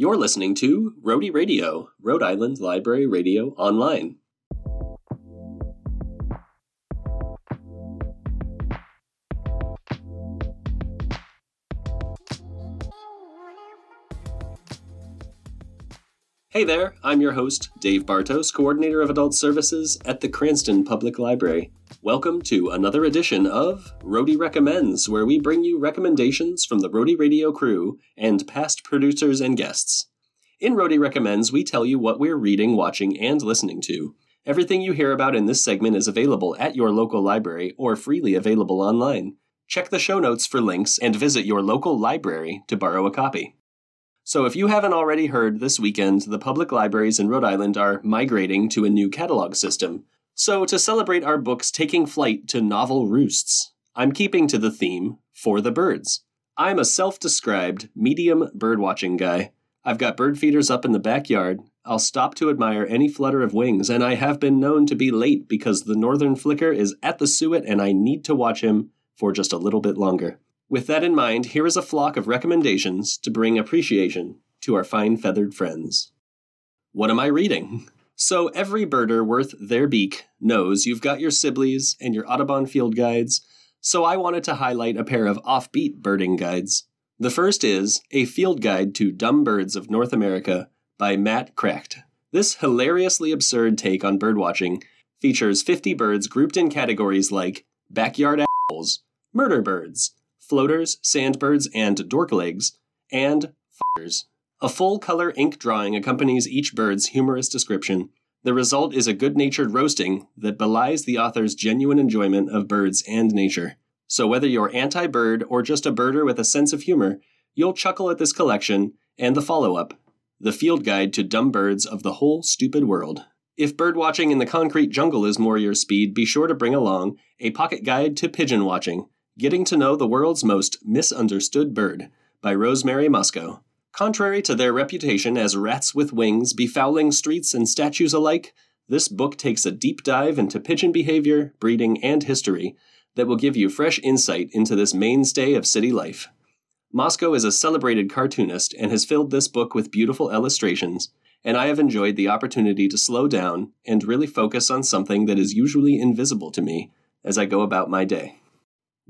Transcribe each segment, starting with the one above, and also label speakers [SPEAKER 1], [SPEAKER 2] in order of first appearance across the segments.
[SPEAKER 1] You're listening to Rhody Radio, Rhode Island Library Radio Online. Hey there, I'm your host, Dave Bartos, Coordinator of Adult Services at the Cranston Public Library. Welcome to another edition of Rhody Recommends, where we bring you recommendations from the Rhody Radio crew and past producers and guests. In Rhody Recommends, we tell you what we're reading, watching, and listening to. Everything you hear about in this segment is available at your local library or freely available online. Check the show notes for links and visit your local library to borrow a copy. So, if you haven't already heard, this weekend the public libraries in Rhode Island are migrating to a new catalog system. So, to celebrate our books taking flight to novel roosts, I'm keeping to the theme for the birds. I'm a self described medium birdwatching guy. I've got bird feeders up in the backyard. I'll stop to admire any flutter of wings, and I have been known to be late because the northern flicker is at the suet and I need to watch him for just a little bit longer. With that in mind, here is a flock of recommendations to bring appreciation to our fine feathered friends. What am I reading? So, every birder worth their beak knows you've got your Sibleys and your Audubon field guides, so I wanted to highlight a pair of offbeat birding guides. The first is A Field Guide to Dumb Birds of North America by Matt Kracht. This hilariously absurd take on birdwatching features 50 birds grouped in categories like backyard owls, murder birds, floaters, sandbirds, and dorklegs, and f***ers. A full color ink drawing accompanies each bird's humorous description. The result is a good natured roasting that belies the author's genuine enjoyment of birds and nature. So, whether you're anti bird or just a birder with a sense of humor, you'll chuckle at this collection and the follow up The Field Guide to Dumb Birds of the Whole Stupid World. If birdwatching in the concrete jungle is more your speed, be sure to bring along a pocket guide to pigeon watching Getting to Know the World's Most Misunderstood Bird by Rosemary Mosco. Contrary to their reputation as rats with wings befouling streets and statues alike, this book takes a deep dive into pigeon behavior, breeding, and history that will give you fresh insight into this mainstay of city life. Mosco is a celebrated cartoonist and has filled this book with beautiful illustrations, and I have enjoyed the opportunity to slow down and really focus on something that is usually invisible to me as I go about my day.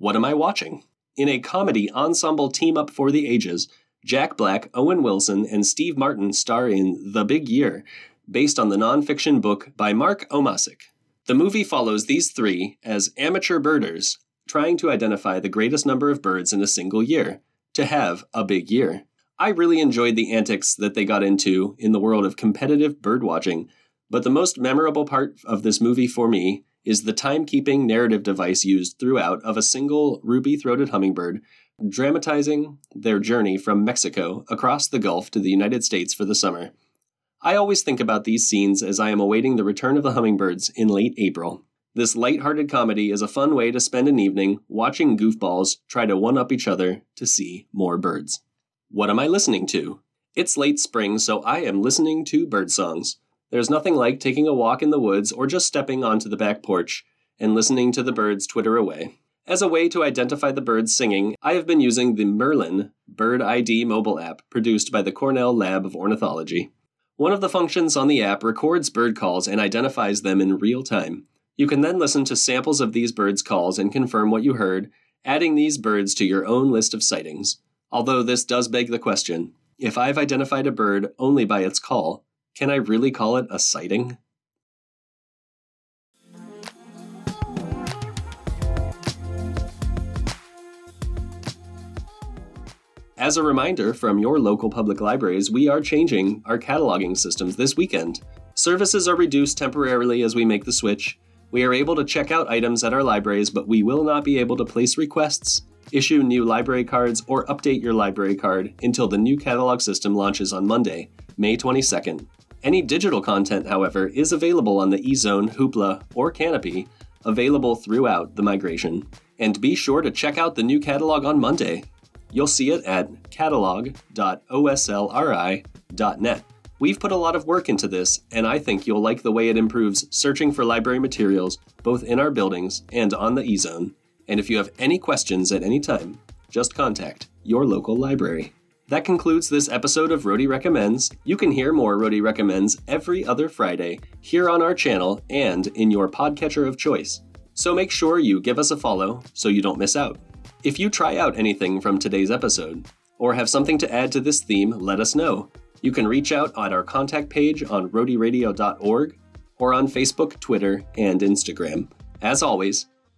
[SPEAKER 1] What am I watching? In a comedy ensemble team up for the ages, Jack Black, Owen Wilson, and Steve Martin star in The Big Year, based on the nonfiction book by Mark Obmascik. The movie follows these three as amateur birders trying to identify the greatest number of birds in a single year to have a big year. I really enjoyed the antics that they got into in the world of competitive birdwatching, but the most memorable part of this movie for me is the timekeeping narrative device used throughout of a single ruby throated hummingbird dramatizing their journey from Mexico across the Gulf to the United States for the summer. I always think about these scenes as I am awaiting the return of the hummingbirds in late April. This light-hearted comedy is a fun way to spend an evening watching goofballs try to one up each other to see more birds. What am I listening to? It's late spring, so I am listening to bird songs. There's nothing like taking a walk in the woods or just stepping onto the back porch and listening to the birds twitter away. As a way to identify the birds singing, I have been using the Merlin Bird ID mobile app produced by the Cornell Lab of Ornithology. One of the functions on the app records bird calls and identifies them in real time. You can then listen to samples of these birds' calls and confirm what you heard, adding these birds to your own list of sightings. Although this does beg the question if I've identified a bird only by its call, can I really call it a sighting? As a reminder from your local public libraries, we are changing our cataloging systems this weekend. Services are reduced temporarily as we make the switch. We are able to check out items at our libraries, but we will not be able to place requests, issue new library cards, or update your library card until the new catalog system launches on Monday, May 22nd. Any digital content, however, is available on the eZone, Hoopla, or Kanopy, available throughout the migration. And be sure to check out the new catalog on Monday. You'll see it at catalog.oslri.net. We've put a lot of work into this, and I think you'll like the way it improves searching for library materials both in our buildings and on the eZone. And if you have any questions at any time, just contact your local library. That concludes this episode of Rhody Recommends. You can hear more Rhody Recommends every other Friday here on our channel and in your podcatcher of choice. So make sure you give us a follow so you don't miss out. If you try out anything from today's episode, or have something to add to this theme, let us know. You can reach out at our contact page on rhodyradio.org or on Facebook, Twitter, and Instagram. As always,